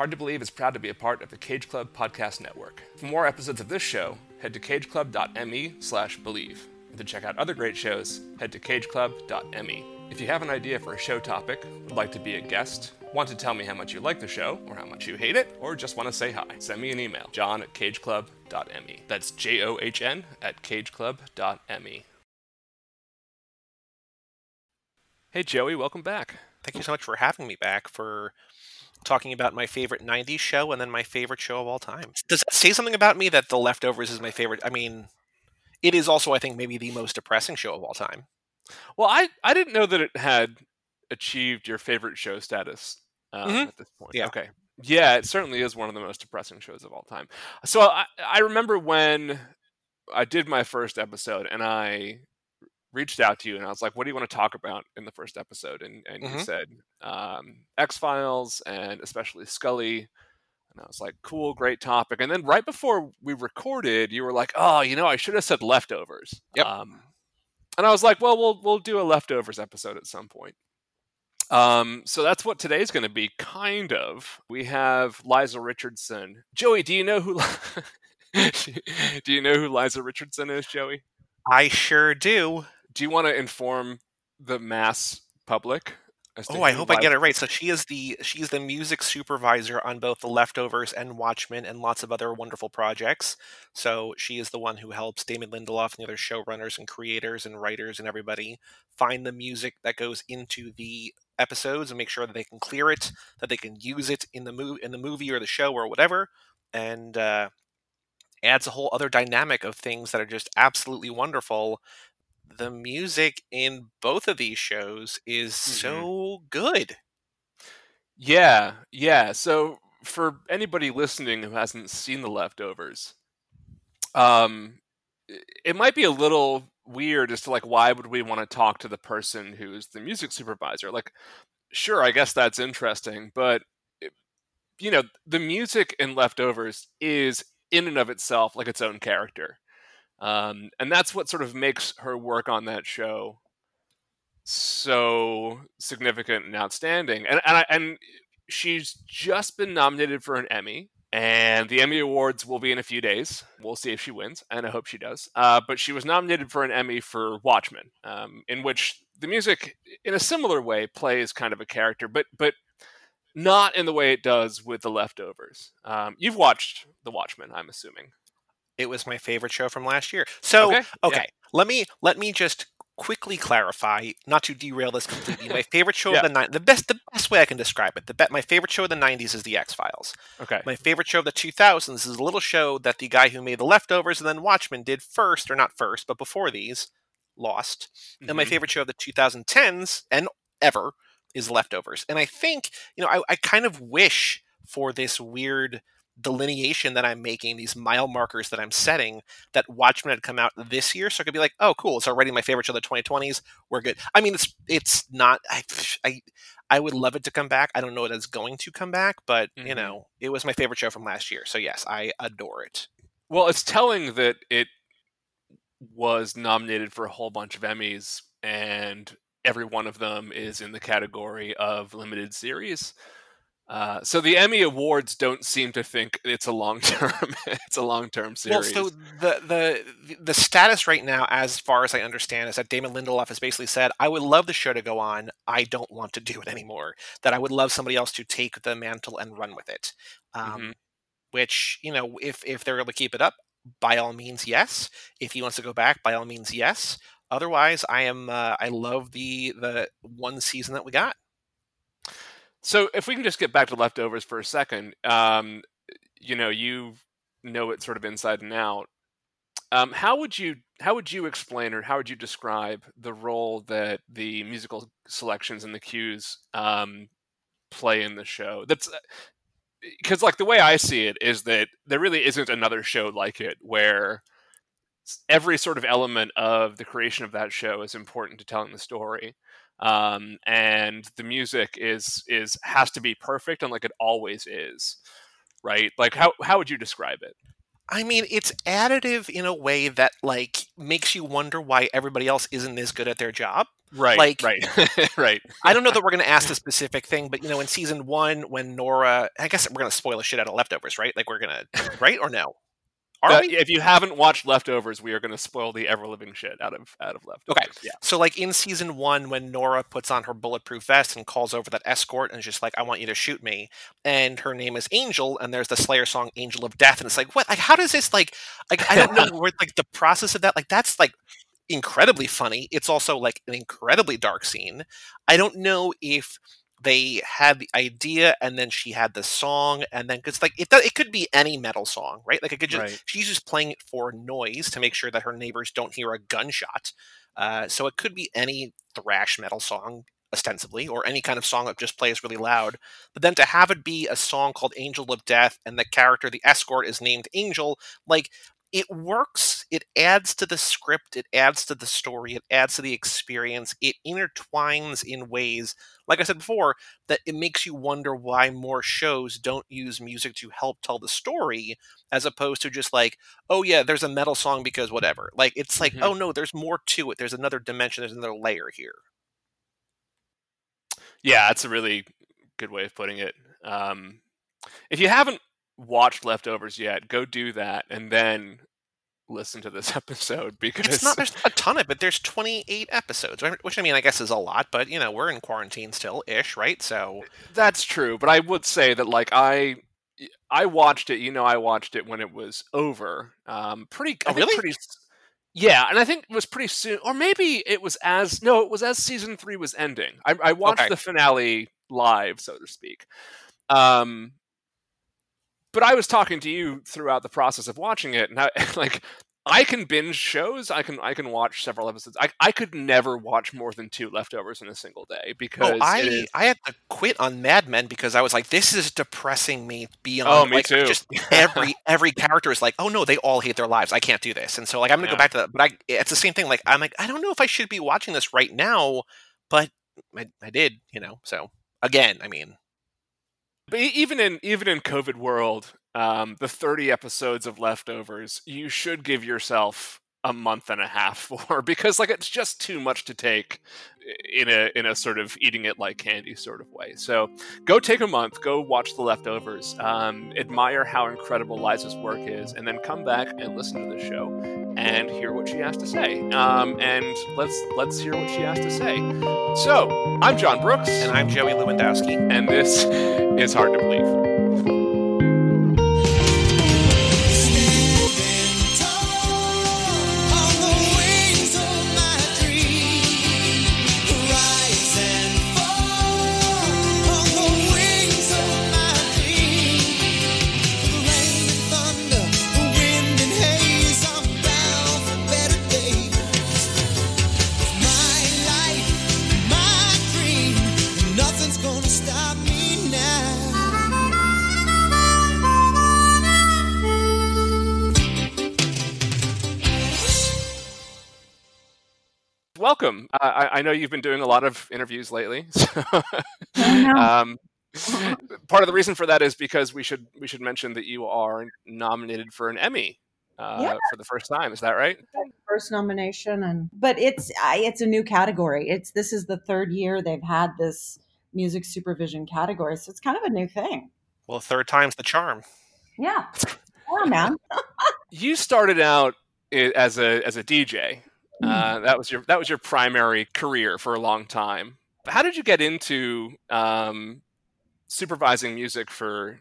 Hard to Believe is proud to be a part of the Cage Club Podcast Network. For more episodes of this show, head to cageclub.me slash believe. And to check out other great shows, head to cageclub.me. If you have an idea for a show topic, would like to be a guest, want to tell me how much you like the show, or how much you hate it, or just want to say hi, send me an email, john at cageclub.me. That's J O H N at cageclub.me. Hey, Joey, welcome back. Thank you so much for having me back for talking about my favorite 90s show and then my favorite show of all time. Does that say something about me that The Leftovers is my favorite? I mean, it is also, I think, maybe the most depressing show of all time. Well, I, I didn't know that it had achieved your favorite show status um, Mhm. at this point. Yeah. Okay. Yeah, it certainly is one of the most depressing shows of all time. So I, I remember when I did my first episode and I reached out to you and I was like, what do you want to talk about in the first episode? And, and you Mhm. said um, X Files and especially Scully. And I was like, cool, great topic. And then right before we recorded, you were like, oh, you know, I should have said leftovers. Yep. Um, and I was like, well, we'll we'll do a leftovers episode at some point. Um, so that's what today's going to be, kind of. We have Liza Richardson. Joey, do you know who? do you know who Liza Richardson is, Joey? I sure do. Do you want to inform the mass public? as to Oh, I hope I get it right. So she is the she's the music supervisor on both The Leftovers and Watchmen and lots of other wonderful projects. So she is the one who helps Damon Lindelof and the other showrunners and creators and writers and everybody find the music that goes into the episodes and make sure that they can clear it, that they can use it in the movie in the movie or the show or whatever, and uh, adds a whole other dynamic of things that are just absolutely wonderful. The music in both of these shows is so good. Yeah, yeah. So for anybody listening who hasn't seen The Leftovers, um, it might be a little weird as to like why would we want to talk to the person who's the music supervisor? Like, sure, I guess that's interesting, but it- you know, the music in Leftovers is in and of itself like its own character, um, and that's what sort of makes her work on that show so significant and outstanding. And and I, and she's just been nominated for an Emmy, and the Emmy Awards will be in a few days. We'll see if she wins, and I hope she does. Uh, but she was nominated for an Emmy for Watchmen, um, in which the music, in a similar way, plays kind of a character, but but not in the way it does with The Leftovers. Um, you've watched The Watchmen, I'm assuming. It was my favorite show from last year. So, Okay, okay, yeah. let me let me just quickly clarify, not to derail this completely. My favorite show Yeah. of the night, the best the best way I can describe it, the be- my favorite show of the '90s is The X Files. Okay. My favorite show of the 2000s is a little show that the guy who made The Leftovers and then Watchmen did first, or not first, but before these, Lost. And my Mhm. favorite show of the 2010s and ever is Leftovers. And I think, you know, I, I kind of wish for this weird delineation that I'm making, these mile markers that I'm setting, that Watchmen had come out this year, so I could be like, oh, cool, it's already my favorite show of the 2020s. We're good. I mean, it's it's not. I I, I would love it to come back. I don't know that it's going to come back, but you Mhm. know, it was my favorite show from last year. So yes, I adore it. Well, it's telling that it was nominated for a whole bunch of Emmys, and every one of them is in the category of limited series. Uh, so the Emmy Awards don't seem to think it's a long term. it's a long term series. Well, so the the the status right now, as far as I understand, is that Damon Lindelof has basically said, "I would love the show to go on. I don't want to do it anymore. That I would love somebody else to take the mantle and run with it." Um, Mhm. Which you know, if if they're able to keep it up, by all means, yes. If he wants to go back, by all means, yes. Otherwise, I am uh, I love the the one season that we got. So if we can just get back to leftovers for a second, um, you know, you know it sort of inside and out. Um, how would you how would you explain or how would you describe the role that the musical selections and the cues um, play in the show? That's because like the way I see it is that there really isn't another show like it where every sort of element of the creation of that show is important to telling the story um, and the music is is has to be perfect and like it always is right like how how would you describe it I mean, it's additive in a way that like makes you wonder why everybody else isn't as good at their job. Right, Like, right, right. I don't know that we're going to ask the specific thing, but you know, in season one, when Nora, I guess we're going to spoil the shit out of leftovers, right? Like, we're going to, right or no? Are Uh, we? if you haven't watched Leftovers, we are going to spoil the ever living shit out of out of Leftovers. Okay. Yeah. So, like in season one, when Nora puts on her bulletproof vest and calls over that escort and is just like, I want you to shoot me. And her name is Angel, and there's the Slayer song Angel of Death. And it's like, what? Like, how does this, like, like I don't know where, like, the process of that, like, that's like incredibly funny. It's also like an incredibly dark scene. I don't know if they had the idea and then she had the song and then because like it, it could be any metal song right like it could just Right. she's just playing it for noise to make sure that her neighbors don't hear a gunshot uh, so it could be any thrash metal song ostensibly or any kind of song that just plays really loud but then to have it be a song called angel of death and the character the escort is named angel like it works it adds to the script it adds to the story it adds to the experience it intertwines in ways like i said before that it makes you wonder why more shows don't use music to help tell the story as opposed to just like oh yeah there's a metal song because whatever like it's like Mhm. oh no there's more to it there's another dimension there's another layer here Yeah, that's a really good way of putting it. Um, if you haven't watched Leftovers yet, go do that and then listen to this episode because it's not there's a ton of it but there's 28 episodes which i mean i guess is a lot but you know we're in quarantine still ish right so that's true. But I would say that like I I watched it. You know, I watched it when it was over. Um, pretty. Oh, really? Pretty. Yeah, and I think it was pretty soon, or maybe it was as no, it was as season three was ending. I, I watched Okay. the finale live, so to speak. Um, but I was talking to you throughout the process of watching it, and I like I can binge shows. I can I can watch several episodes. I I could never watch more than two leftovers in a single day oh, because oh i is- i had to quit on mad men because i was like this is depressing me beyond Oh, me like, too. just every every character is like oh no they all hate their lives i can't do this and so like i'm gonna Yeah. go back to that but i it's the same thing like i'm like i don't know if i should be watching this right now but i, I did you know so again i mean But even in even in COVID world, um, the thirty episodes of leftovers, you should give yourself a month and a half for because like it's just too much to take in a in a sort of eating it like candy sort of way. So go take a month, go watch the leftovers, um, admire how incredible Liza's work is, and then come back and listen to the show and hear what she has to say. Um, and let's let's hear what she has to say. So I'm John Brooks, and i'm joey lewandowski and this is hard to believe. Welcome. I, I I know you've been doing a lot of interviews lately. So, um, part of the reason for that is because we should we should mention that you are nominated for an Emmy uh, Yeah. for the first time. Is that right? first nomination and but it's I, it's a new category it's this is the third year they've had this music supervision category so it's kind of a new thing well third time's the charm yeah yeah man You started out as a as a DJ. Mm. Uh, that was your that was your primary career for a long time. How did you get into um, supervising music for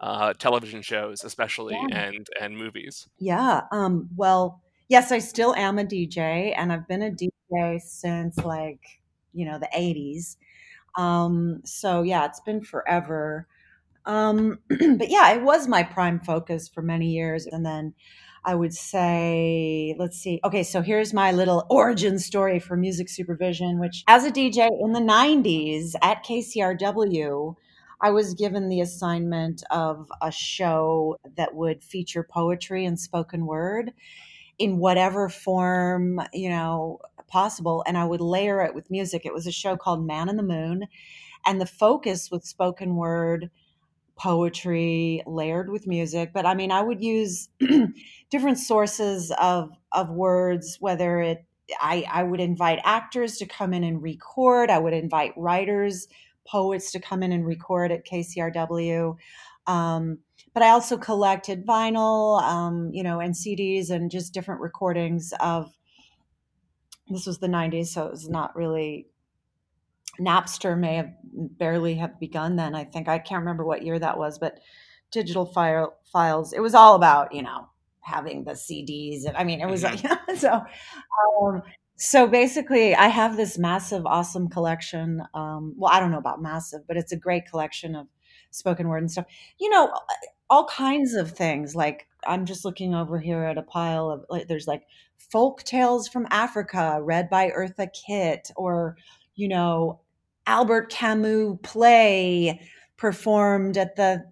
uh, television shows, especially Yeah. and and movies? yeah um well yes i still am a dj and i've been a dj since like you know the 80s um so yeah it's been forever um but yeah it was my prime focus for many years and then i would say let's see okay so here's my little origin story for music supervision which as a dj in the 90s at kcrw I was given the assignment of a show that would feature poetry and spoken word in whatever form, you know, possible. And I would layer it with music. It was a show called Man in the Moon. And the focus with spoken word poetry layered with music. But I mean, I would use different sources of of words, whether it I, I would invite actors to come in and record. I would invite writers, poets to come in and record at KCRW. Um, but I also collected vinyl, um, you know, and CDs and just different recordings of. This was the '90s, so it was not really. Napster may have barely have begun then. I think I can't remember what year that was, but digital file files. It was all about you know having the CDs. And I mean, it was Mhm. like so. Um, so basically, I have this massive, awesome collection. Um, well, I don't know about massive, but it's a great collection of spoken word and stuff. You know, all kinds of things. Like I'm just looking over here at a pile of like there's like folk tales from Africa read by Eartha Kitt, or you know, Albert Camus play performed at the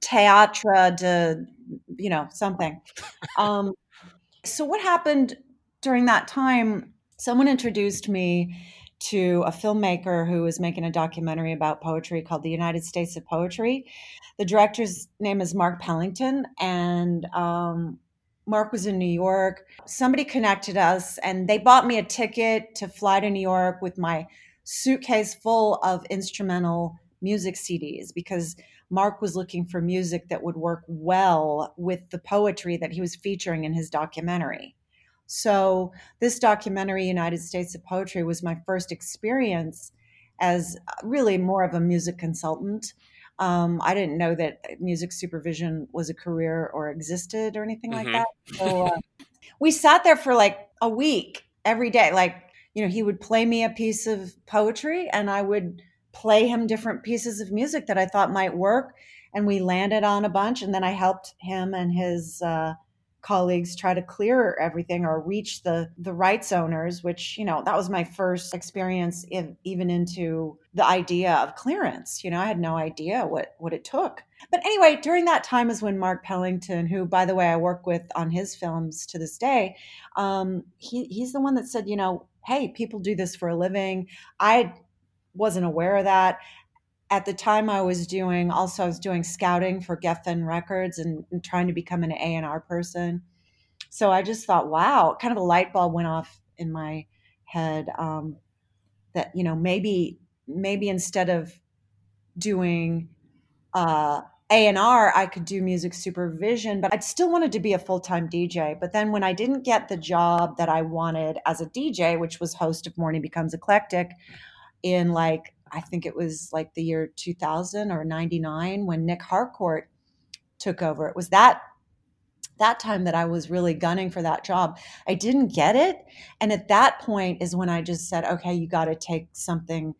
Teatra de, you know, something. Um, so what happened during that time? Someone introduced me to a filmmaker who was making a documentary about poetry called The United States of Poetry. The director's name is Mark Pellington, and um, Mark was in New York. Somebody connected us, and they bought me a ticket to fly to New York with my suitcase full of instrumental music CDs because Mark was looking for music that would work well with the poetry that he was featuring in his documentary. So, this documentary, United States of Poetry, was my first experience as uh, really more of a music consultant. Um, I didn't know that music supervision was a career or existed or anything like Mhm. that. So, uh, we sat there for like a week every day. Like, you know, he would play me a piece of poetry and I would play him different pieces of music that I thought might work. And we landed on a bunch. And then I helped him and his uh, colleagues try to clear everything or reach the the rights owners which you know that was my first experience in, even into the idea of clearance you know i had no idea what what it took but anyway during that time is when mark pellington who by the way i work with on his films to this day um, he, he's the one that said you know hey people do this for a living i wasn't aware of that at the time I was doing also I was doing scouting for Geffen Records and, and trying to become an A and R person. So I just thought, wow, kind of a light bulb went off in my head um, that you know maybe maybe instead of doing uh, A and R, I could do music supervision, but I'd still wanted to be a full time DJ. But then when I didn't get the job that I wanted as a DJ, which was host of Morning Becomes Eclectic, in like I think it was like the year 2000 or 99 when Nic Harcourt took over. It was that that time that I was really gunning for that job. I didn't get it, and at that point is when I just said, "Okay, you got to take something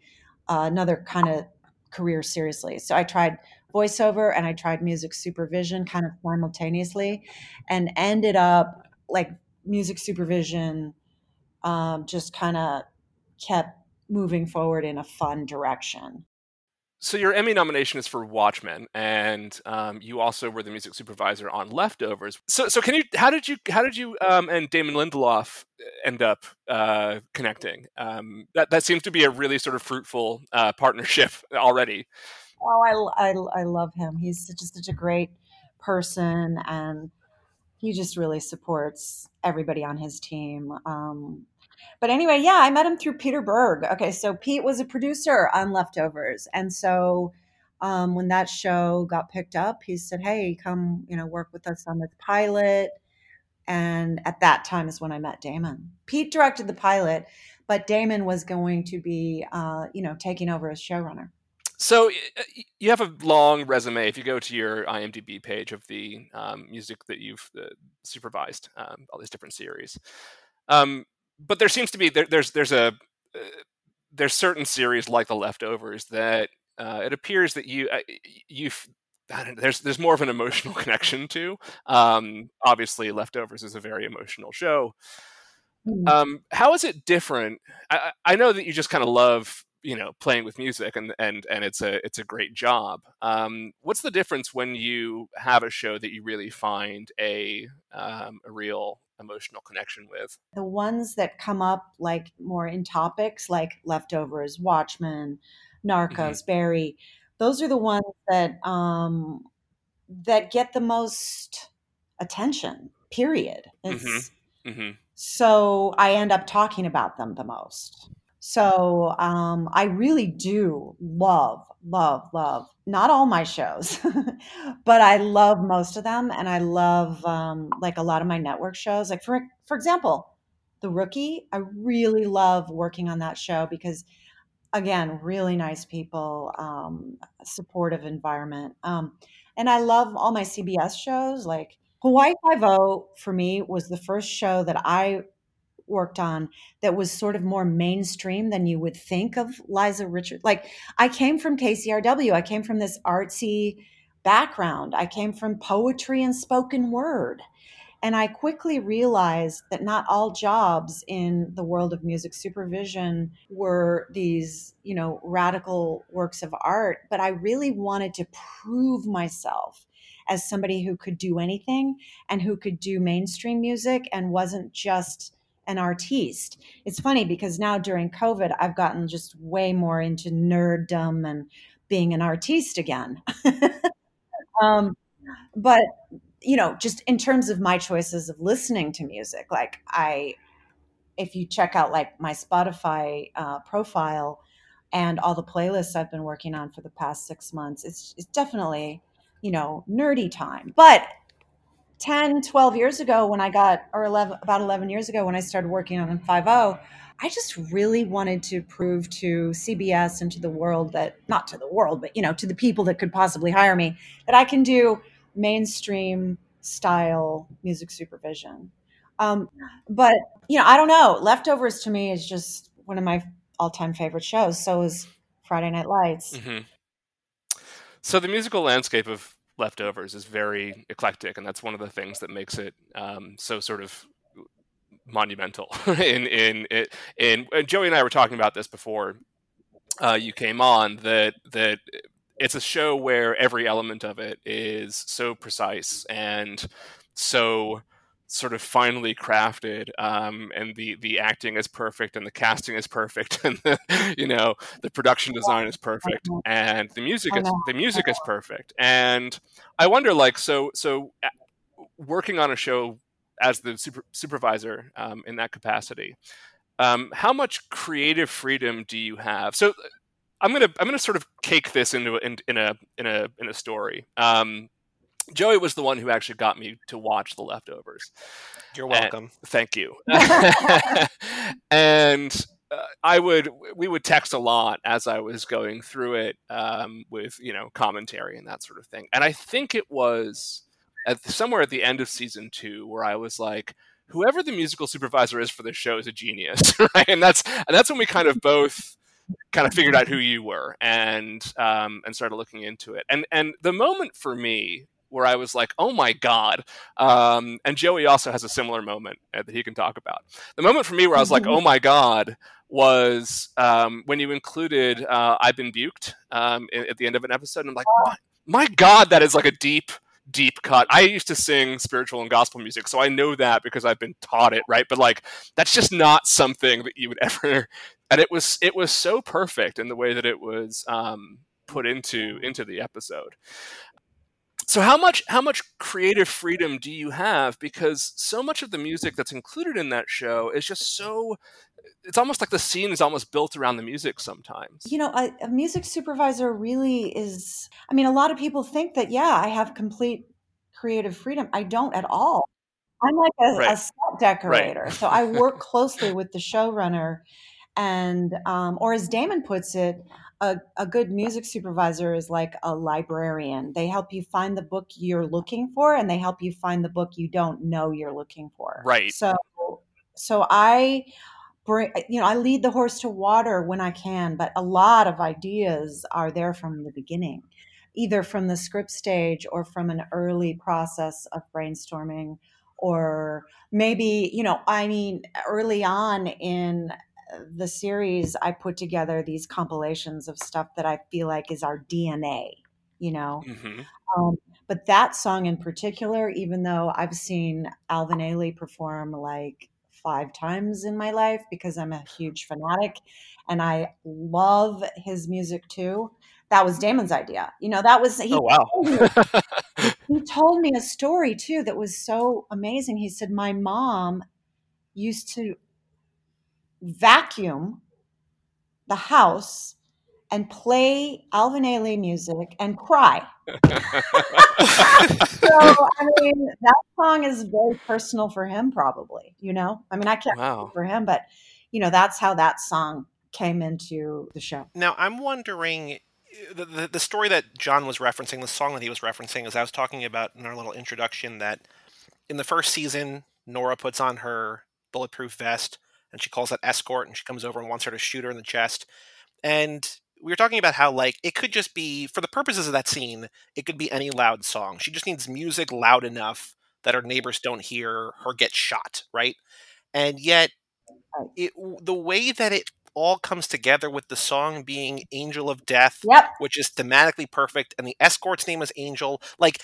uh, another kind of career seriously." So I tried voiceover and I tried music supervision kind of simultaneously and ended up like music supervision um, just kind of kept moving forward in a fun direction. So your Emmy nomination is for Watchmen, and um, you also were the music supervisor on Leftovers. So, so can you? How did you? How did you um, and Damon Lindelof end up uh, connecting? Um, that that seems to be a really sort of fruitful uh, partnership already. Oh, I, I, I love him. He's such, just such a great person, and he just really supports everybody on his team. Um, but anyway, yeah, I met him through Peter Berg. Okay, so Pete was a producer on Leftovers, and so um, when that show got picked up, he said, "Hey, come, you know, work with us on this pilot." And at that time is when I met Damon. Pete directed the pilot, but Damon was going to be, uh, you know, taking over as showrunner. So y- you have a long resume. If you go to your IMDb page of the um, music that you've uh, supervised, um, all these different series, um, but there seems to be there, there's there's a uh, there's certain series like The Leftovers that uh, it appears that you uh, you've I don't know, there's there's more of an emotional connection to. Um, obviously, Leftovers is a very emotional show. Mm. Um, how is it different? I I know that you just kind of love you know playing with music and and and it's a it's a great job. Um, what's the difference when you have a show that you really find a um, a real emotional connection with? the ones that come up like more in topics like leftovers watchmen narcos barry those are the ones that um, that get the most attention. Period. It's, hmm so I end up talking about them the most. So um, I really do love, love, love not all my shows, but I love most of them, and I love um, like a lot of my network shows. Like for for example, The Rookie. I really love working on that show because again, really nice people, um, supportive environment, um, and I love all my CBS shows. Like Hawaii Five O for me was the first show that I worked on that was sort of more mainstream than you would think of Liza Richard. Like I came from KCRW. I came from this artsy background. I came from poetry and spoken word. And I quickly realized that not all jobs in the world of music supervision were these, you know, radical works of art, but I really wanted to prove myself as somebody who could do anything and who could do mainstream music and wasn't just an artiste. It's funny because now during COVID, I've gotten just way more into nerddom and being an artiste again. um, but you know, just in terms of my choices of listening to music, like I, if you check out like my Spotify uh, profile and all the playlists I've been working on for the past six months, it's, it's definitely, you know, nerdy time. But 10, 12 years ago when I got, or 11, about 11 years ago when I started working on 5 I just really wanted to prove to CBS and to the world that, not to the world, but, you know, to the people that could possibly hire me, that I can do mainstream style music supervision. Um, but, you know, I don't know. Leftovers to me is just one of my all time favorite shows. So is Friday Night Lights. hmm So the musical landscape of Leftovers is very eclectic, and that's one of the things that makes it um, so sort of monumental. in in it, in and Joey and I were talking about this before uh, you came on that that it's a show where every element of it is so precise and so sort of finely crafted um, and the the acting is perfect and the casting is perfect and the, you know the production design is perfect and the music is the music is perfect. And i wonder like so so uh, working on a show as the super, supervisor um, in that capacity um, how much creative freedom do you have? So i'm gonna i'm gonna sort of cake this into a, in, in a in a in a story. Um, joey was the one who actually got me to watch the leftovers. You're And- welcome. thank you. And uh, i would we would text a lot as i was going through it um, with you know commentary and that sort of thing. And i think it was at somewhere at the end of season two where i was like whoever the musical supervisor is for this show is a genius. Right? And that's and that's when we kind of both kind of figured out who you were and um, and started looking into it. And and the moment for me where I was like, "Oh my god!" Um, and Joey also has a similar moment uh, that he can talk about. The moment for me where I was like, "Oh my god!" was um, when you included uh, "I've been buked" um, at the end of an episode. And I'm like, my, "My god, that is like a deep." Deep cut. I used to sing spiritual and gospel music, so I know that because I've been taught it, right? But like, that's just not something that you would ever. And it was it was so perfect in the way that it was um, put into into the episode so how much how much creative freedom do you have because so much of the music that's included in that show is just so it's almost like the scene is almost built around the music sometimes You know, a, a music supervisor really is. I mean, a lot of people think that, yeah, I have complete creative freedom. I don't at all. I'm like a, a set decorator. So I work closely with the showrunner. And, um, or as Damon puts it, a, a good music supervisor is like a librarian. They help you find the book you're looking for and they help you find the book you don't know you're looking for. Right. So, so I bring, you know, I lead the horse to water when I can, but a lot of ideas are there from the beginning, either from the script stage or from an early process of brainstorming, or maybe, you know, I mean, early on in the series, I put together these compilations of stuff that I feel like is our DNA, you know. hmm Um, but that song in particular, even though I've seen Alvin Ailey perform like five times in my life because I'm a huge fanatic and I love his music too, that was Damon's idea. You know, that was he Oh wow. told me- he told me a story too that was so amazing. He said, My mom used to vacuum the house and play Alvin Ailey music and cry. So, I mean, that song is very personal for him, probably. You know, I mean, I can't wow. for him, but you know, that's how that song came into the show. Now I'm wondering the, the the story that John was referencing, the song that he was referencing, is I was talking about in our little introduction, that in the first season, Nora puts on her bulletproof vest and she calls that escort and she comes over and wants her to shoot her in the chest. And we were talking about how like it could just be for the purposes of that scene, it could be any loud song. She just needs music loud enough that her neighbors don't hear her get shot, right? And yet it the way that it all comes together with the song being Angel of Death, Yep. which is thematically perfect, and the escort's name is Angel. Like,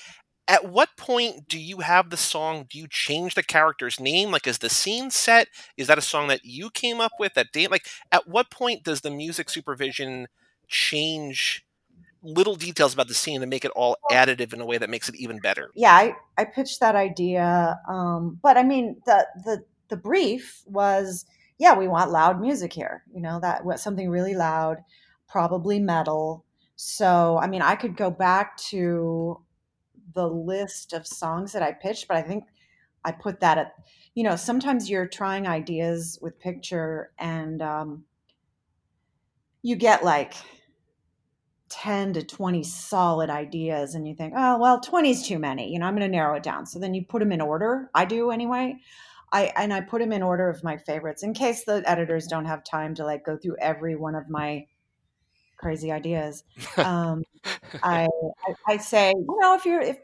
at what point do you have the song? Do you change the character's name? Like, is the scene set? Is that a song that you came up with? That Dave? Like, at what point does the music supervision change little details about the scene to make it all additive in a way that makes it even better? yeah, I, I pitched that idea. Um, but I mean, the, the, the brief was, yeah, we want loud music here. You know, that was something really loud, probably metal. So, I mean, I could go back to the list of songs that I pitched, but I think I put that at, you know, sometimes you're trying ideas with picture and um, you get like 10 to 20 solid ideas and you think oh well 20 is too many you know i'm going to narrow it down. So then you put them in order. I do anyway. I and i put them in order of my favorites in case the editors don't have time to like go through every one of my crazy ideas um, I, I i say you know if you're if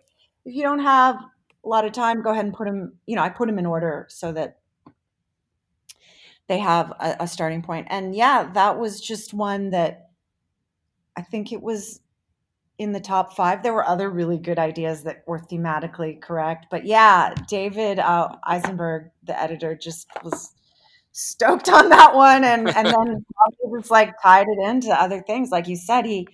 if you don't have a lot of time go ahead and put them you know i put them in order so that they have a, a starting point. and yeah that was just one that i think it was in the top five there were other really good ideas that were thematically correct but yeah david uh, eisenberg the editor just was stoked on that one and and then probably just like tied it into other things. Like you said he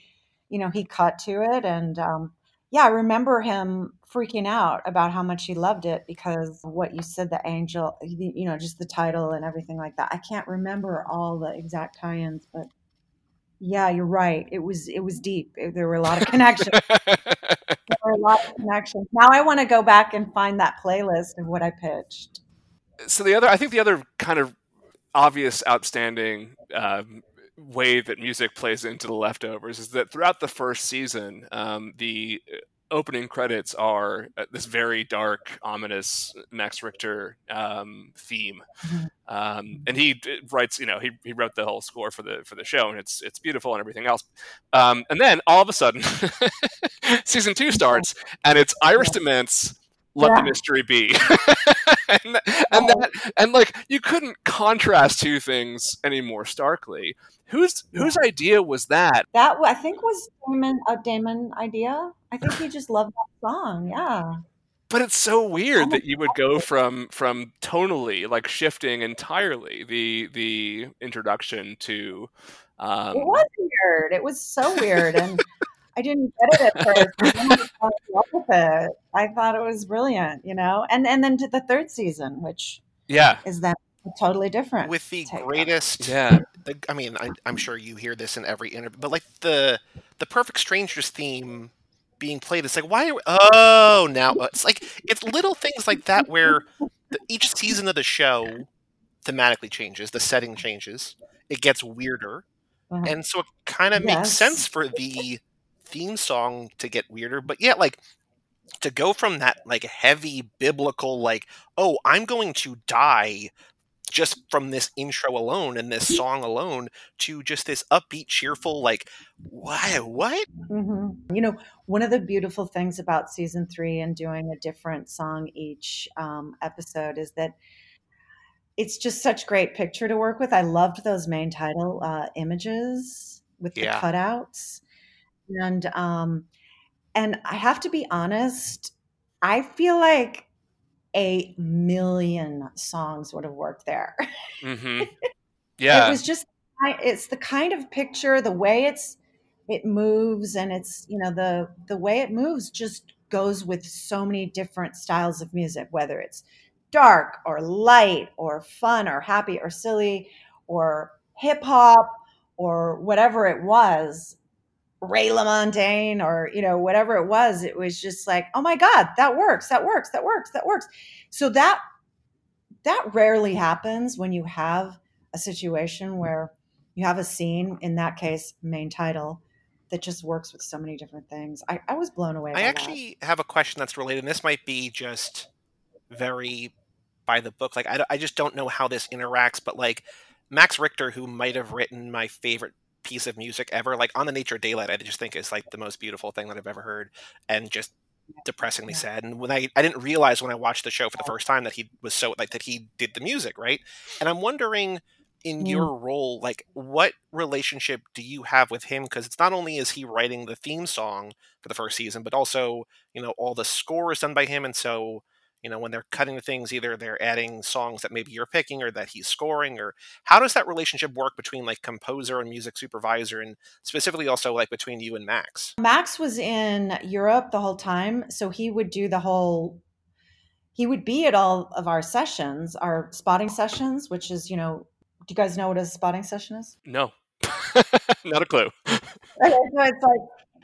you know he cut to it and um yeah i remember him freaking out about how much he loved it because what you said the angel you you know just the title and everything like that. I can't remember all the exact tie-ins but yeah you're right. It was it was deep. It- there were a lot of connections. There were a lot of connections. Now i want to go back and find that playlist of what i pitched. So the other, I think the other kind of obvious, outstanding um, way that music plays into the leftovers is that throughout the first season, um, the opening credits are uh, this very dark, ominous Max Richter um, theme, Mhm. um, and he writes. You know, he, he wrote the whole score for the for the show, and it's it's beautiful and everything else. Um, and then all of a sudden, season two starts, and it's Iris DeMent's "Let the Mystery Be," and, and that and like you couldn't contrast two things any more starkly. Whose whose idea was that? That I think was Damon a Damon idea. I think he just loved that song. Yeah, But it's so weird Oh, that you would go from from tonally like shifting entirely the the introduction to um, it was weird. It was so weird, and I didn't get it at first. I love with it. I thought it was brilliant, you know. And and then to the third season, which yeah is then totally different. With the take greatest yeah the, I mean, I, I'm sure you hear this in every interview, but like the the Perfect Strangers theme being played, it's like why? Are we, oh, now it's like it's little things like that where the, each season of the show thematically changes, the setting changes, it gets weirder, Uh-huh. and so it kind of makes sense for the theme song to get weirder. But yeah, like to go from that like heavy biblical like oh i'm going to die just from this intro alone and this song alone to just this upbeat cheerful like why what hmm You know, one of the beautiful things about season three and doing a different song each um, episode is that it's just such great picture to work with. I loved those main title uh, images with the Yeah. cutouts, and um, and I have to be honest, I feel like a million songs would have worked there. hmm It was just it's the kind of picture, the way it's it moves and it's you know the the way it moves just goes with so many different styles of music whether it's dark or light or fun or happy or silly or hip hop or whatever it was Ray LaMontagne or you know whatever it was it was just like oh my god that works that works that works that works so that that rarely happens when you have a situation where you have a scene in that case main title that just works with so many different things i, I was blown away by I that. actually have a question that's related, and this might be just very by the book. Like, I, I just don't know how this interacts, but like Max Richter, who might have written my favorite piece of music ever, like On the Nature of Daylight, I just think is like the most beautiful thing that I've ever heard, and just depressingly Yeah. sad. And when I I didn't realize when I watched the show for the first time that he was so like that he did the music, right? And I'm wondering in Mm. your role, like what relationship do you have with him? Because it's not only is he writing the theme song for the first season, but also you know all the score is done by him, and so you know when they're cutting the things, either they're adding songs that maybe you're picking or that he's scoring, or how does that relationship work between like composer and music supervisor, and specifically also like between you and Max? Max was in Europe the whole time, so he would do the whole. He would be at all of our sessions, our spotting sessions, which is, you know, do you guys know what a spotting session is? No, not a clue. Okay, so it's like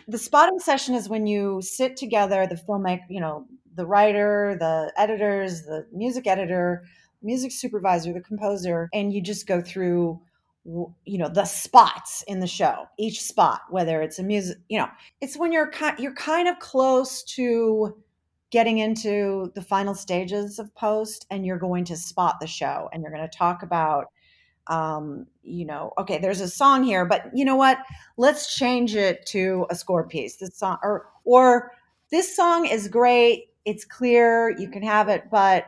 the spotting session is when you sit together, the filmmaker, you know, the writer, the editors, the music editor, music supervisor, the composer, and you just go through, you know, the spots in the show, each spot, whether it's a music, you know, it's when you're kind, you're kind of close to getting into the final stages of post, and you're going to spot the show, and you're going to talk about um, you know, okay, there's a song here, but you know what? Let's change it to a score piece. This song, or or this song is great. It's clear. You can have it, but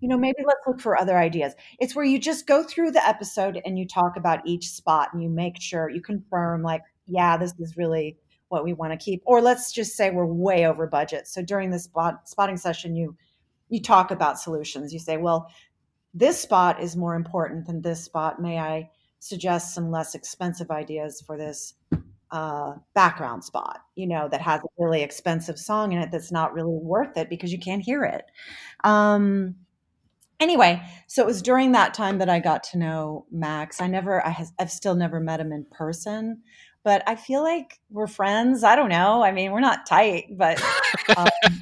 you know, maybe let's look for other ideas. It's where you just go through the episode and you talk about each spot and you make sure you confirm, like, yeah, this is really what we want to keep. Or let's just say we're way over budget. So during the spot spotting session, you you talk about solutions. You say, well, this spot is more important than this spot. May I suggest some less expensive ideas for this uh, background spot, you know, that has a really expensive song in it that's not really worth it because you can't hear it. Um, anyway, so it was during that time that I got to know Max. I never, I has, I've still never met him in person, but I feel like we're friends. I don't know. I mean, we're not tight, but um,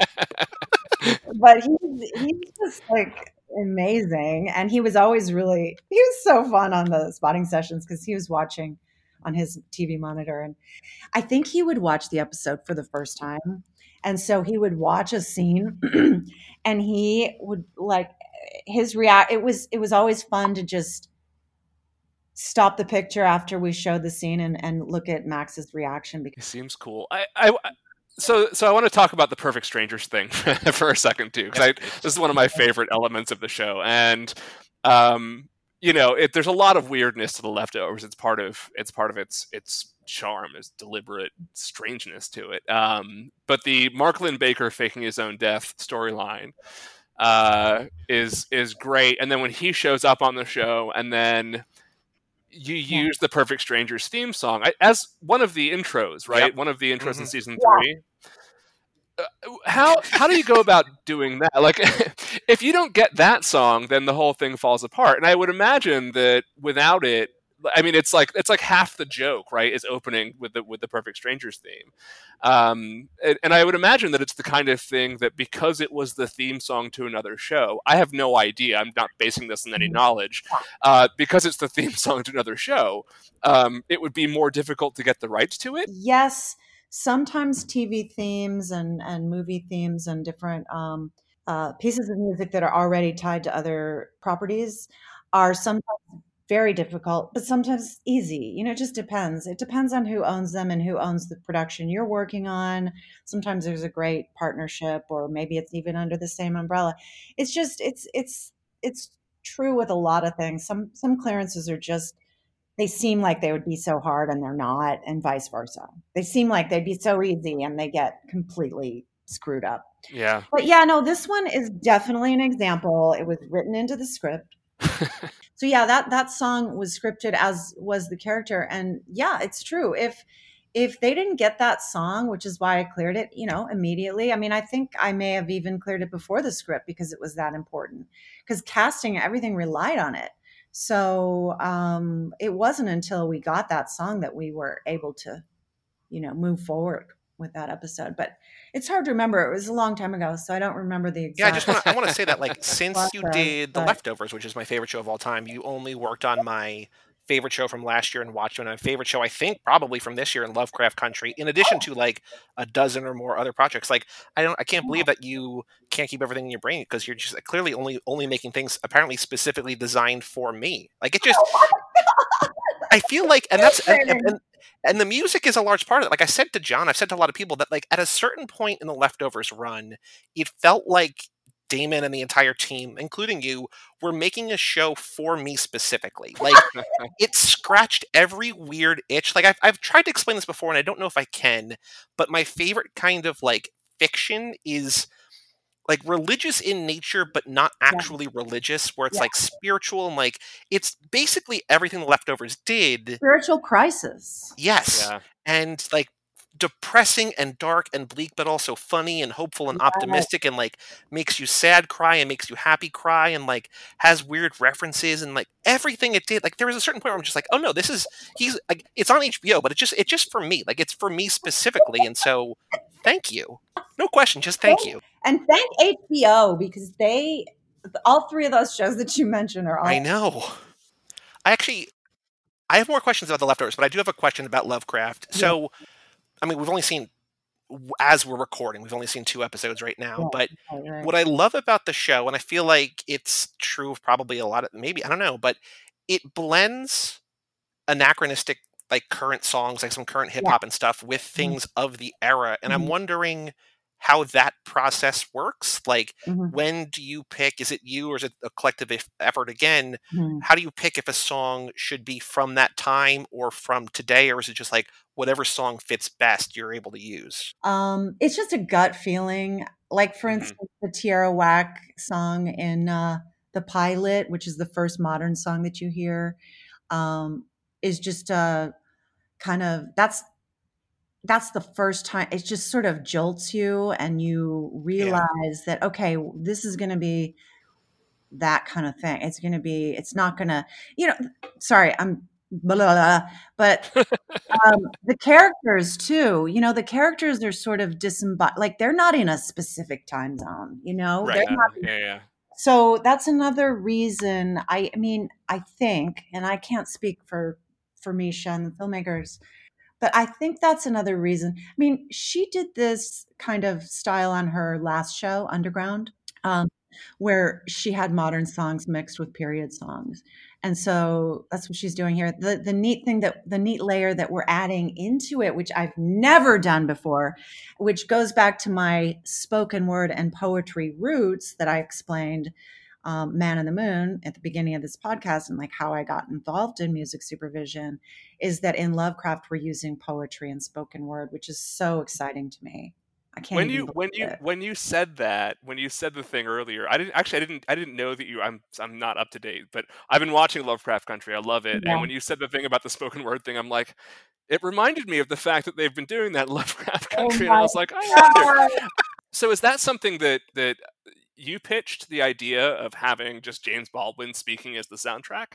but he's he's just like amazing and he was always really he was so fun on the spotting sessions because he was watching on his tv monitor and i think he would watch the episode for the first time and so he would watch a scene and he would like his react it was it was always fun to just stop the picture after we showed the scene and, and look at max's reaction because It seems cool. I, I, I- so, so I want to talk about the Perfect Strangers thing for a second too, because this is one of my favorite elements of the show, and um, you know, it, there's a lot of weirdness to the leftovers. It's part of it's part of its its charm, its deliberate strangeness to it. Um, but the Mark Linn-Baker faking his own death storyline uh, is is great, and then when he shows up on the show, and then you use the Perfect Strangers theme song I- as one of the intros, right? Yep. One of the intros in Mhm. season Yeah. three. Uh, how how do you go about doing that? Like, if you don't get that song, then the whole thing falls apart. And I would imagine that without it, I mean, it's like it's like half the joke, right? Is opening with the with the Perfect Strangers theme, um, and, and I would imagine that it's the kind of thing that because it was the theme song to another show, I have no idea. I'm not basing this on any knowledge, uh, because it's the theme song to another show. Um, it would be more difficult to get the rights to it. yes sometimes tv themes and and movie themes and different um, uh, pieces of music that are already tied to other properties are sometimes very difficult but sometimes easy. You know it just depends. It depends on who owns them and who owns the production you're working on. Sometimes there's a great partnership or maybe it's even under the same umbrella. It's just it's it's it's true with a lot of things. Some some clearances are just they seem like they would be so hard and they're not, and vice versa. They seem like they'd be so easy and they get completely screwed up. Yeah. But yeah, no, this one is definitely an example. It was written into the script. So yeah, that that song was scripted as was the character and yeah, it's true. If if they didn't get that song, which is why I cleared it, you know, immediately. I mean, I think I may have even cleared it before the script because it was that important. Because casting, everything relied on it. So um, it wasn't until we got that song that we were able to, you know, move forward with that episode. But it's hard to remember. It was a long time ago, so I don't remember the exact. Yeah, I just want to I want to say that like since you did The Leftovers, which is my favorite show of all time, you only worked on my favorite show from last year and Watchmen, and my favorite show I think probably from this year in Lovecraft Country, in addition oh. to like a dozen or more other projects. Like I don't I can't believe that you can't keep everything in your brain because you're just clearly only only making things apparently specifically designed for me. Like it just I feel like and that's and, and, and and the music is a large part of it. Like I said to John, I've said to a lot of people that like at a certain point in the leftovers run, it felt like Damon and the entire team, including you, were making a show for me specifically. Like it scratched every weird itch. Like I've I've tried to explain this before and I don't know if I can, but my favorite kind of like fiction is like religious in nature but not actually religious where it's Yeah. like spiritual and like it's basically everything the leftovers did spiritual crisis. yes Yeah. and like depressing and dark and bleak but also funny and hopeful and optimistic and like makes you sad cry and makes you happy cry and like has weird references and like everything it did. Like there was a certain point where i'm just like oh no this is he's like it's on hbo but it's just it's just for me. Like it's for me specifically. And so thank you. No question just thank you. And thank HBO because they, all three of those shows that you mentioned are all. i know. I actually i have more questions about the leftovers but i do have a question about lovecraft. Yeah. I mean we've only seen as we're recording we've only seen two episodes right now Yeah. but Right, right. what I love about the show, and I feel like it's true of probably a lot of maybe I don't know, but it blends anachronistic like current songs, like some current hip hop and stuff, with things of the era. And I'm Mhm. wondering how that process works. Like, Mhm, when do you pick? Is it you or is it a collective effort again? mhm. How do you pick if a song should be from that time or from today, or is it just like whatever song fits best you're able to use? Um, it's just a gut feeling. Like for Mhm. instance, the Tierra Whack song in uh, the pilot, which is the first modern song that you hear, um, is just a kind of that's that's the first time it just sort of jolts you and you realize that okay this is going to be that kind of thing it's going to be it's not going to you know sorry i'm blah, blah, blah, but um, the characters too you know the characters are sort of disembodied like they're not in a specific time zone you know Right. they're Yeah, not yeah, yeah. so that's another reason I, I mean i think and i can't speak for for misha and the filmmakers but i think that's another reason i mean she did this kind of style on her last show underground um, where she had modern songs mixed with period songs. And so that's what she's doing here. The, the neat thing that the neat layer that we're adding into it which i've never done before which goes back to my spoken word and poetry roots that i explained um, man in the moon at the beginning of this podcast and like how i got involved in music supervision is that in lovecraft we're using poetry and spoken word which is so exciting to me. I can't when you when you it. when you said that when you said the thing earlier i didn't actually i didn't i didn't know that you i'm i'm not up to date but i've been watching lovecraft country. I love it. Yeah. and when you said the thing about the spoken word thing i'm like it reminded me of the fact that they've been doing that lovecraft Oh country. And i was like i wonder. So is that something that that you pitched the idea of having just james baldwin speaking as the soundtrack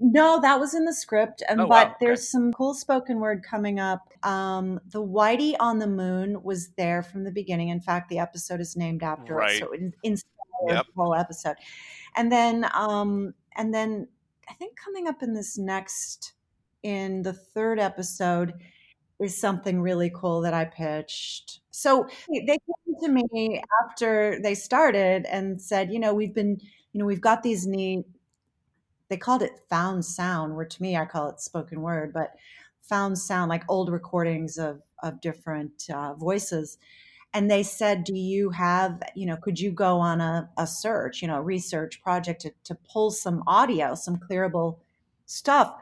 No, that was in the script. And Oh, wow, but okay. there's some cool spoken word coming up. Um, the Whitey on the Moon was there from the beginning. In fact, the episode is named after Right. it, so it inspired Yep. the whole episode. And then, um, and then I think coming up in this next, in the third episode, is something really cool that I pitched. So they came to me after they started and said, you know, we've been, you know, we've got these neat they called it found sound where to me i call it spoken word but found sound like old recordings of of different uh, voices. And they said do you have you know could you go on a, a search you know research project to, to pull some audio some clearable stuff?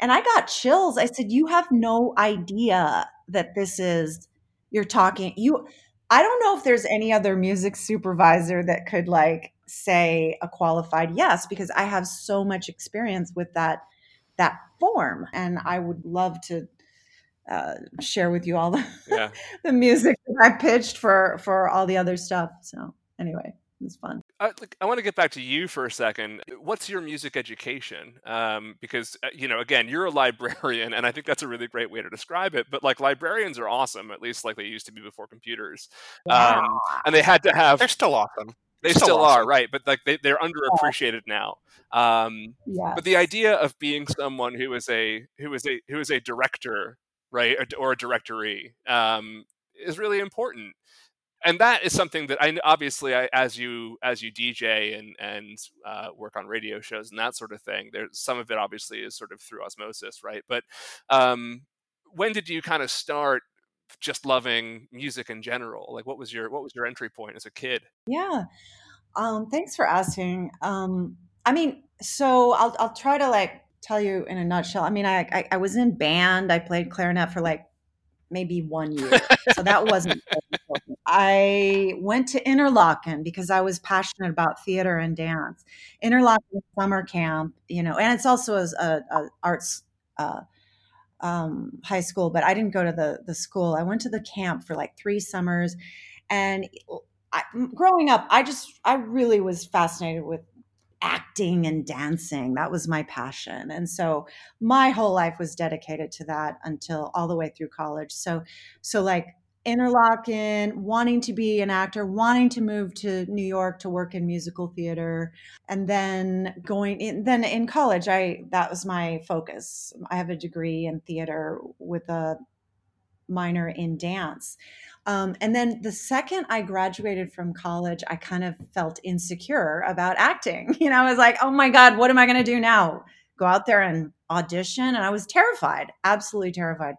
And i got chills. I said you have no idea that this is you're talking you i don't know if there's any other music supervisor that could like say a qualified yes because i have so much experience with that that form and i would love to uh, share with you all the Yeah. the music that I pitched for for all the other stuff. So anyway, it was fun. I, I want to get back to you for a second. What's your music education? Um, because uh, you know, again, you're a librarian, and I think that's a really great way to describe it. But like, librarians are awesome, at least like they used to be before computers, Yeah. um, and they had to have. They're still awesome. They still still are right, but like they, they're underappreciated now. Um, yeah. but the idea of being someone who is a who is a who is a director, right, or, or a directory, um, is really important and that is something that I obviously I, as you as you DJ and and uh, work on radio shows and that sort of thing. There's some of it obviously is sort of through osmosis, right? But um, when did you kind of start just loving music in general? Like, what was your what was your entry point as a kid? Yeah. Um, thanks for asking. Um, I mean, so I'll I'll try to like tell you in a nutshell. I mean, I I, I was in band. I played clarinet for like maybe one year, so that wasn't. I went to Interlochen because I was passionate about theater and dance. Interlochen summer camp, you know, and it's also a, a, a arts. Uh, um, high school, but I didn't go to the the school. I went to the camp for like three summers, and I, growing up, I just I really was fascinated with acting and dancing. That was my passion, and so my whole life was dedicated to that until all the way through college. So, so like Interlochen, wanting to be an actor, wanting to move to New York to work in musical theater, and then going in. Then in college, I that was my focus. I have a degree in theater with a minor in dance. Um, and then the second I graduated from college, I kind of felt insecure about acting. You know, I was like, oh my God, what am I going to do now? Go out there and audition. And I was terrified, absolutely terrified.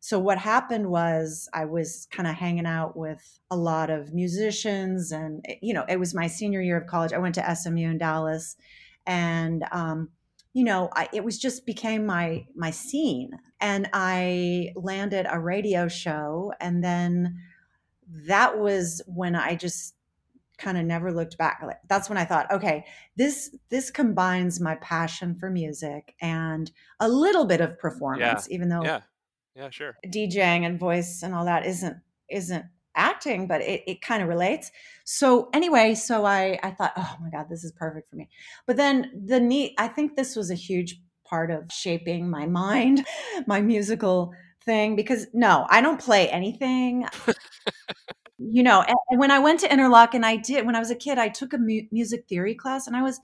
So, what happened was I was kind of hanging out with a lot of musicians. And, you know, it was my senior year of college. I went to SMU in Dallas. And, um, you know I, it was just became my my scene. And i landed a radio show and then that was when i just kind of never looked back. That's when i thought okay this this combines my passion for music and a little bit of performance even though Yeah, yeah, sure. DJing and voice and all that isn't isn't acting, but it, it kind of relates. So anyway, so I I thought, oh my God, this is perfect for me. But then the neat, I think this was a huge part of shaping my mind, my musical thing, because no, I don't play anything. you know, and, when I went to Interlochen I did when I was a kid, I took a mu- music theory class and I was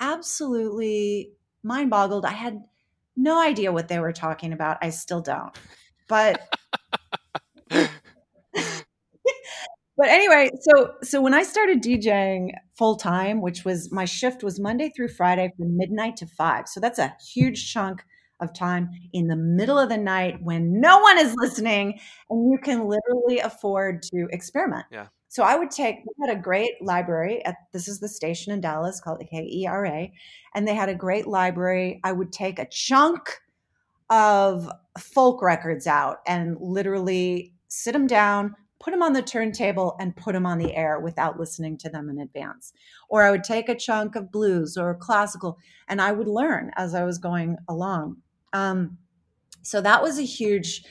absolutely mind boggled. I had no idea what they were talking about. I still don't. But but anyway, so so when I started DJing full time, which was my shift was Monday through Friday from midnight to five. So that's a huge chunk of time in the middle of the night when no one is listening and you can literally afford to experiment. Yeah. So I would take we had a great library at this is the station in Dallas called KERA, and they had a great library. I would take a chunk of folk records out and literally sit them down, put them on the turntable, and put them on the air without listening to them in advance. Or I would take a chunk of blues or classical and I would learn as I was going along. Um, so that was a huge,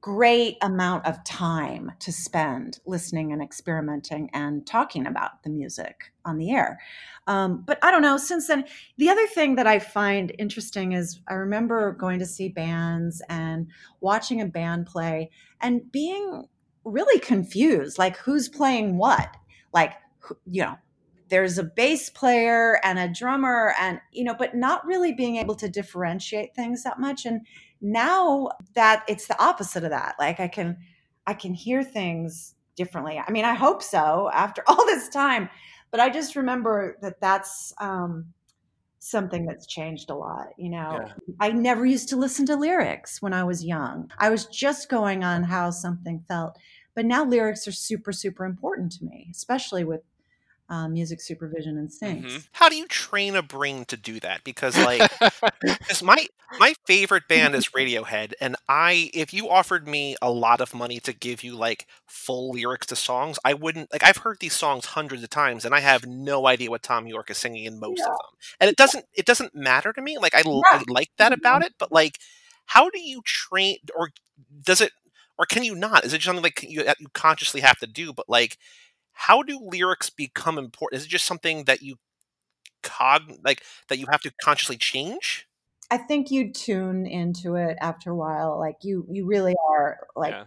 great amount of time to spend listening and experimenting and talking about the music on the air. Um, but I don't know, since then, the other thing that I find interesting is I remember going to see bands and watching a band play and being really confused like, who's playing what? Like, you know, there's a bass player and a drummer, and, you know, but not really being able to differentiate things that much. And now that it's the opposite of that, like, I can, I can hear things differently. I mean, I hope so after all this time but I just remember that that's um, something that's changed a lot. You know, Yeah. I never used to listen to lyrics when I was young. I was just going on how something felt. But now lyrics are super, super important to me, especially with uh, music supervision and syncs. Mhm. How do you train a brain to do that? Because like, my my favorite band is Radiohead, and I if you offered me a lot of money to give you like full lyrics to songs, I wouldn't like. I've heard these songs hundreds of times, and I have no idea what Thom Yorke is singing in most Yeah. of them, and it doesn't it doesn't matter to me. Like I, Yeah. like that about it, but like. how do you train or does it or can you not? Is it just something like you, you consciously have to do? But like, how do lyrics become important? Is it just something that you cog like that you have to consciously change? I think you tune into it after a while. Like you, you really are like yeah.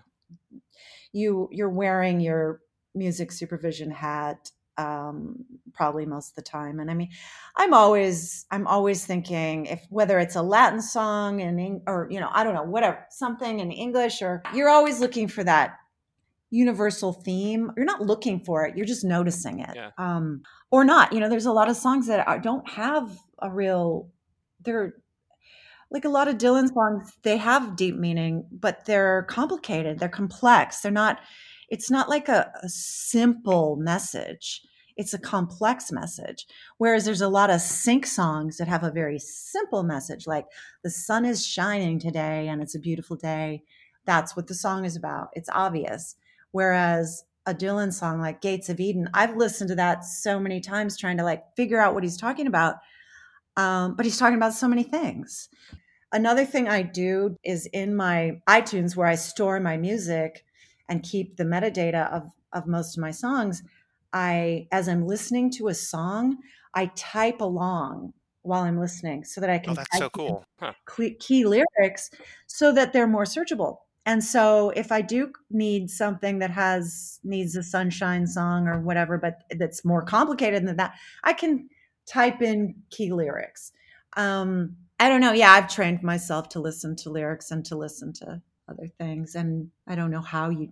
you. You're wearing your music supervision hat um, probably most of the time. And I mean, I'm always, I'm always thinking if whether it's a Latin song and or you know, I don't know, whatever, something in English, or you're always looking for that universal theme. You're not looking for it; you're just noticing it, Yeah. um, or not. You know, there's a lot of songs that are, don't have a real. They're like a lot of Dylan songs, they have deep meaning, but they're complicated. They're complex. They're not, it's not like a, a simple message. It's a complex message. Whereas there's a lot of sync songs that have a very simple message, like the sun is shining today and it's a beautiful day. That's what the song is about. It's obvious. Whereas a Dylan song like Gates of Eden, I've listened to that so many times trying to like figure out what he's talking about. Um, but he's talking about so many things. Another thing I do is in my iTunes where I store my music and keep the metadata of, of most of my songs. I, as I'm listening to a song, I type along while I'm listening so that I can Oh, can that's so cool. key, key lyrics so that they're more searchable. And so if I do need something that has needs a sunshine song or whatever, but that's more complicated than that, I can type in key lyrics. Um, I don't know. Yeah, I've trained myself to listen to lyrics and to listen to other things, and I don't know how you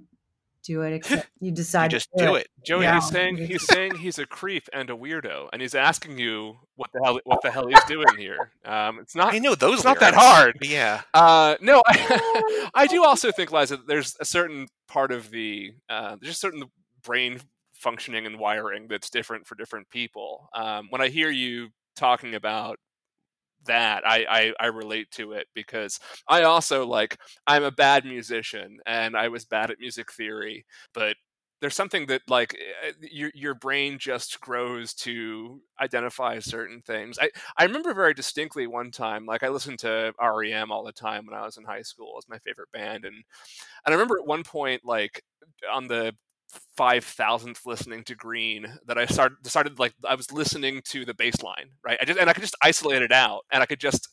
do it except you You decide just to do it. Joey, Yeah. he's saying he's saying he's a creep and a weirdo, and he's asking you what the hell what the hell he's doing here. Um, it's not I know those. it's not that hard. Yeah. Uh, no, I, I do also think, Liza, that there's a certain part of the uh, there's just certain brain functioning and wiring that's different for different people. Um, when I hear you talking about that, I, I I relate to it because I also like I'm a bad musician and I was bad at music theory, but there's something that like eh, your your brain just grows to identify certain things. I I remember very distinctly one time like I listened to REM all the time when I was in high school. It was my favorite band and and I remember at one point like on the five thousandth listening to Green that I started decided like I was listening to the bass line, right? I just and I could just isolate it out and I could just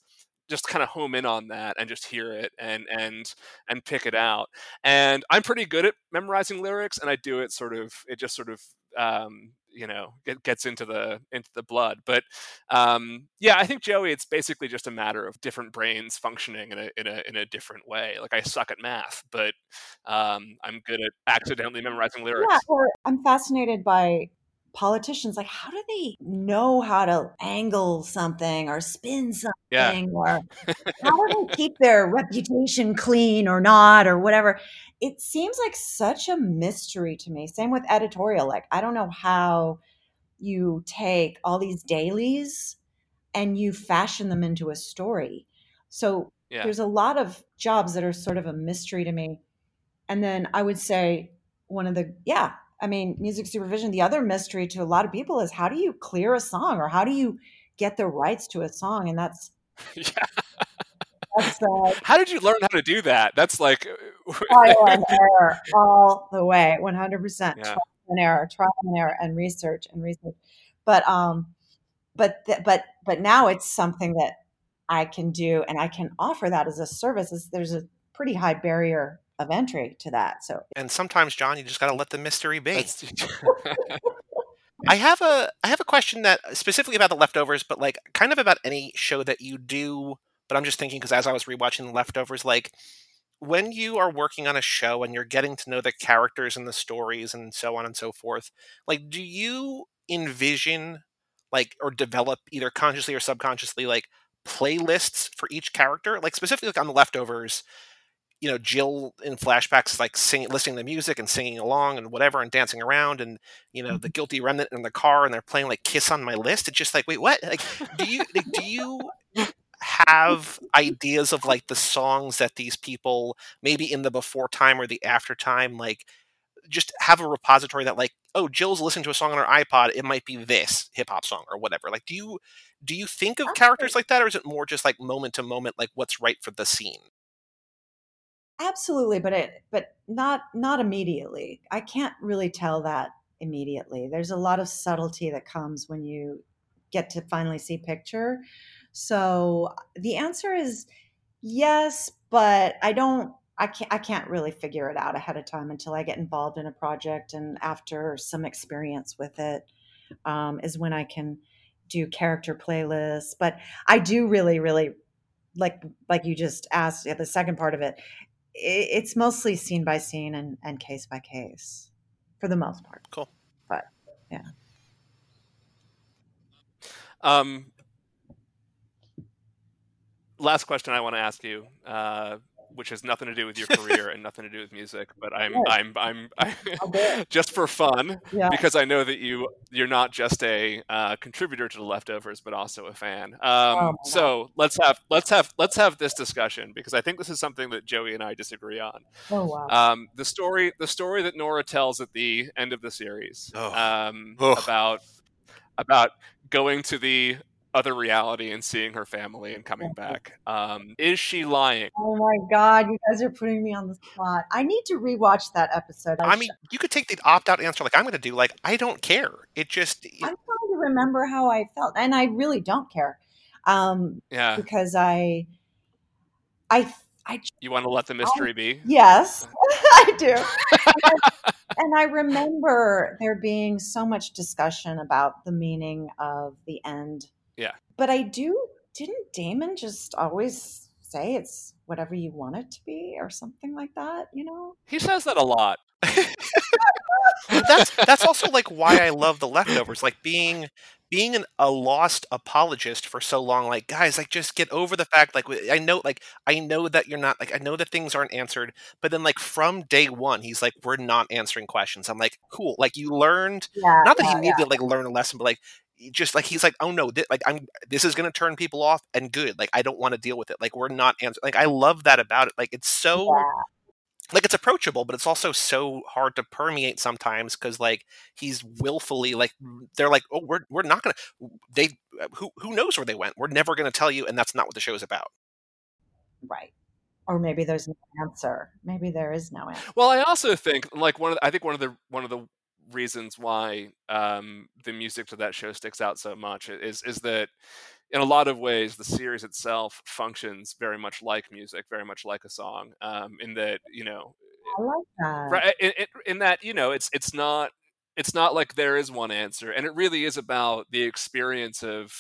just kind of home in on that and just hear it and and and pick it out. And I'm pretty good at memorizing lyrics and I do it sort of it just sort of um you know it gets into the into the blood but um yeah i think joey it's basically just a matter of different brains functioning in a in a in a different way like i suck at math but um i'm good at accidentally memorizing lyrics. Yeah, or I'm fascinated by politicians. Like, how do they know how to angle something or spin something, yeah or how do they keep their reputation clean or not, or whatever? It seems like such a mystery to me. Same with editorial. Like, I don't know how you take all these dailies and you fashion them into a story. So yeah there's a lot of jobs that are sort of a mystery to me. And then I would say one of the, yeah, I mean, music supervision, the other mystery to a lot of people is how do you clear a song or how do you get the rights to a song? And that's, yeah that's uh, how did you learn how to do that that's like trial and error all the way, 100% yeah trial and error, trial and error and research and research. But, um, but, th- but, but now it's something that I can do and I can offer that as a service. Is There's a pretty high barrier of entry to that. So And sometimes, John, you just got to let the mystery be. I have a I have a question that specifically about the leftovers, but like kind of about any show that you do. But I'm just thinking because as I was rewatching the leftovers, like when you are working on a show and you're getting to know the characters and the stories and so on and so forth, like do you envision like or develop either consciously or subconsciously like playlists for each character? Like specifically like on the leftovers, you know Jill in flashbacks like singing, listening to music and singing along and whatever and dancing around and you know the mm-hmm. guilty remnant in the car and they're playing like Kiss on My List. It's just like wait what? Like do you like, do you have ideas of like the songs that these people maybe in the before time or the after time like just have a repository that like oh Jill's listening to a song on her iPod it might be this hip hop song or whatever. Like do you do you think of characters like that or is it more just like moment to moment like what's right for the scene? Absolutely, but it but not not immediately. I can't really tell that immediately. There's a lot of subtlety that comes when you get to finally see picture. So the answer is yes, but I don't I can't I can't really figure it out ahead of time until I get involved in a project and after some experience with it um, is when I can do character playlists. But I do really, really like like you just asked yeah, the second part of it. It's mostly scene by scene and, and case by case for the most part. Cool. But yeah. Um, last question I want to ask you, uh, which has nothing to do with your career and nothing to do with music, but I'm Sure. I'm I'm, I'll do it. just for fun Yeah. because I know that you you're not just a uh, contributor to the leftovers, but also a fan. Um, my so let's have let's have let's have this discussion because I think this is something that Joey and I disagree on. Oh wow. Um, the story the story that Nora tells at the end of the series Ugh. um, Ugh. about about going to the other reality and seeing her family and coming back. Um, is she lying? Oh my god, you guys are putting me on the spot. I need to rewatch that episode. I sh- mean, you could take the opt out answer like I'm going to do. Like I don't care. It just I'm trying to remember how I felt, and I really don't care, um, Yeah, because I, I, I you want to let the mystery be? yes, I do, and and I remember there being so much discussion about the meaning of the end. Yeah. but I do. Didn't Damon just always say it's whatever you want it to be, or something like that? You know. He says that a lot. that's that's also like why I love the leftovers. Like being being an, a lost apologist for so long. Like guys, like just get over the fact. Like I know, like I know that you're not. Like I know that things aren't answered. But then like from day one, he's like, we're not answering questions. I'm like, cool. Like you learned. Yeah. Not that yeah, he needed to like learn a lesson, but like he just like he's like, oh no, thi- like I'm this is gonna turn people off and good. Like I don't want to deal with it. Like we're not answering. Like I love that about it. Like it's so yeah. like it's approachable, but it's also so hard to permeate sometimes because like he's willfully like they're like, oh, we're we're not gonna they uh, who who knows where they went? We're never gonna tell you, and that's not what the show is about. Right. Or maybe there's no answer. Maybe there is no answer. Well, I also think like one of the, I think one of the one of the reasons why um, the music to that show sticks out so much is is that in a lot of ways the series itself functions very much like music, very much like a song. Um, in that you know, I like that. right? In, in- in that you know, it's it's not it's not like there is one answer, and it really is about the experience of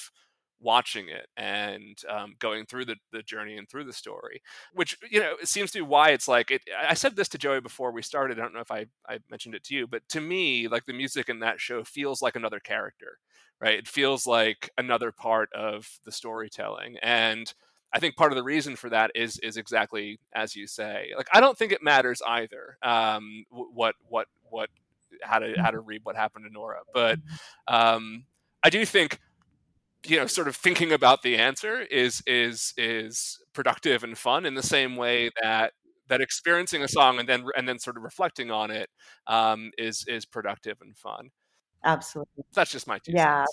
watching it and um, going through the, the journey and through the story which you know it seems to be why it's like it i said this to joey before we started i don't know if i i mentioned it to you but to me like the music in that show feels like another character right? It feels like another part of the storytelling and i think part of the reason for that is is exactly as you say like i don't think it matters either um what what what how to how to read what happened to nora but um i do think you know sort of thinking about the answer is is is productive and fun in the same way that that experiencing a song and then and then sort of reflecting on it um, is is productive and fun. Absolutely. That's just my two Yeah.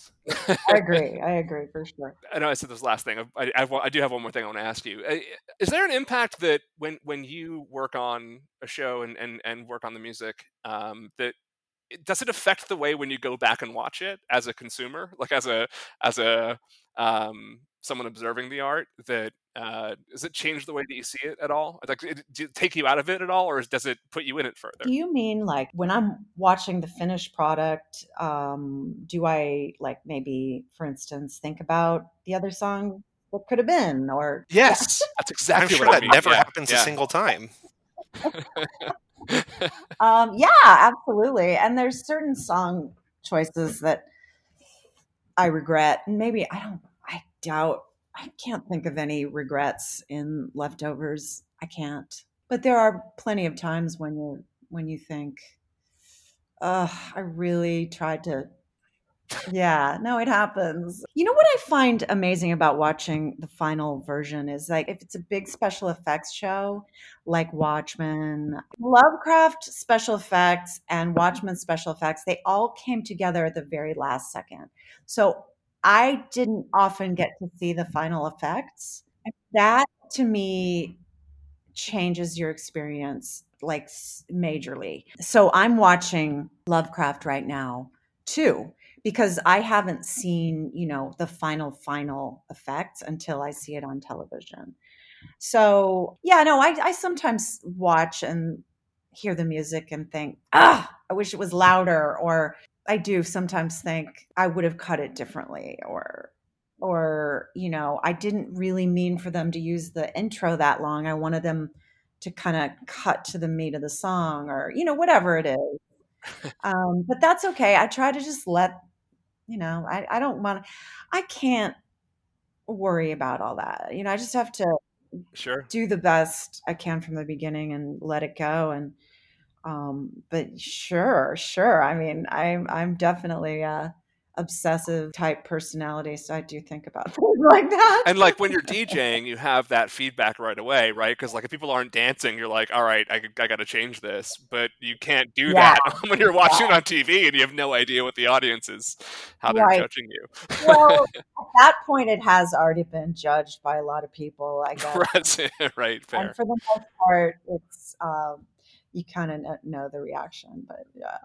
I agree. I agree for sure. I know I said this last thing. I, I, I do have one more thing I want to ask you. Is there an impact that when when you work on a show and and, and work on the music um, that does it affect the way when you go back and watch it as a consumer, like as a as a um, someone observing the art? That uh, does it change the way that you see it at all? Like, it, does it take you out of it at all, or does it put you in it further? Do you mean like when I'm watching the finished product, um, do I like maybe, for instance, think about the other song what could have been or Yes, that's I'm exactly sure what I that mean. never Yeah, happens yeah. a single time. Um, yeah, absolutely. And there's certain song choices that I regret. Maybe I don't, I doubt, I can't think of any regrets in leftovers. I can't. But there are plenty of times when you when you think, I really tried to yeah, no, it happens. You know what I find amazing about watching the final version is like if it's a big special effects show like Watchmen, Lovecraft special effects and Watchmen special effects, they all came together at the very last second. So I didn't often get to see the final effects. That to me changes your experience like majorly. So I'm watching Lovecraft right now too because I haven't seen, you know, the final final effects until I see it on television. So, yeah, no, I I sometimes watch and hear the music and think, "Ah, I wish it was louder," or I do sometimes think I would have cut it differently or or you know i didn't really mean for them to use the intro that long. I wanted them to kind of cut to the meat of the song or you know whatever it is. Um, but that's okay. I try to just let you know i, I don't want i can't worry about all that you know i just have to Sure. do the best i can from the beginning and let it go and um, but sure sure i mean i'm i'm definitely a obsessive type personality so i do think about things like that And like when you're DJing, you have that feedback right away, right? Because like if people aren't dancing, you're like, all right, I, I got to change this. But you can't do Yeah. that when you're watching on TV and you have no idea what the audience is, how they're Right. judging you. well, at that point, it has already been judged by a lot of people, I guess. right, right, fair. And for the most part, it's um, you kind of know the reaction. But yeah,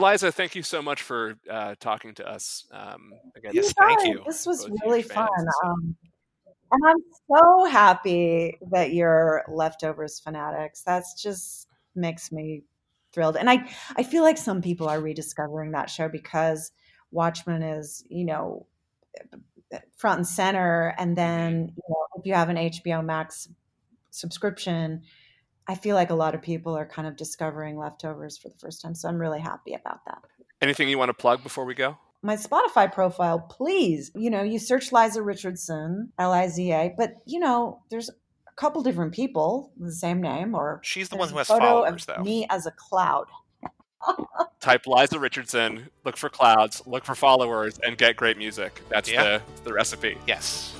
Liza, thank you so much for uh, talking to us. Um, again, Yes, thank guys, you. This was Both really fun. and. Um, and I'm so happy that you're leftovers fanatics. That's just makes me thrilled. And I, I feel like some people are rediscovering that show because Watchmen is, you know, front and center. And then, you know, if you have an HBO Max subscription, I feel like a lot of people are kind of discovering leftovers for the first time. So I'm really happy about that Anything you want to plug before we go? my Spotify profile, please. You know, you search Liza Richardson, L I Z A, but you know, there's a couple different people with the same name, or She's the one who a has photo followers, of though. me as a cloud. Type Liza Richardson, look for clouds, look for followers, and get great music. That's Yeah. the, the recipe. Yes.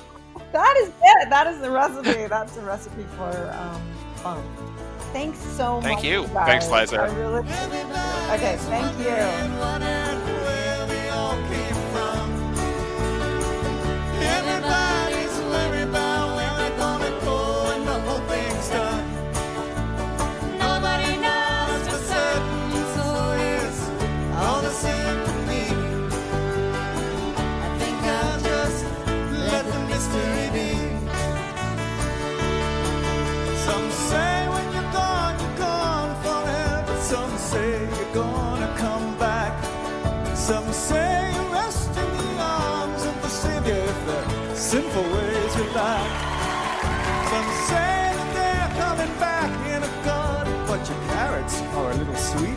That is it. That is the recipe. That's the recipe for um, fun. Thanks so Thank much. Thank you. Thanks, guys. Liza. I really Okay, thank you. Everybody's worried a little sweet,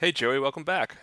Hey, Joey, welcome back.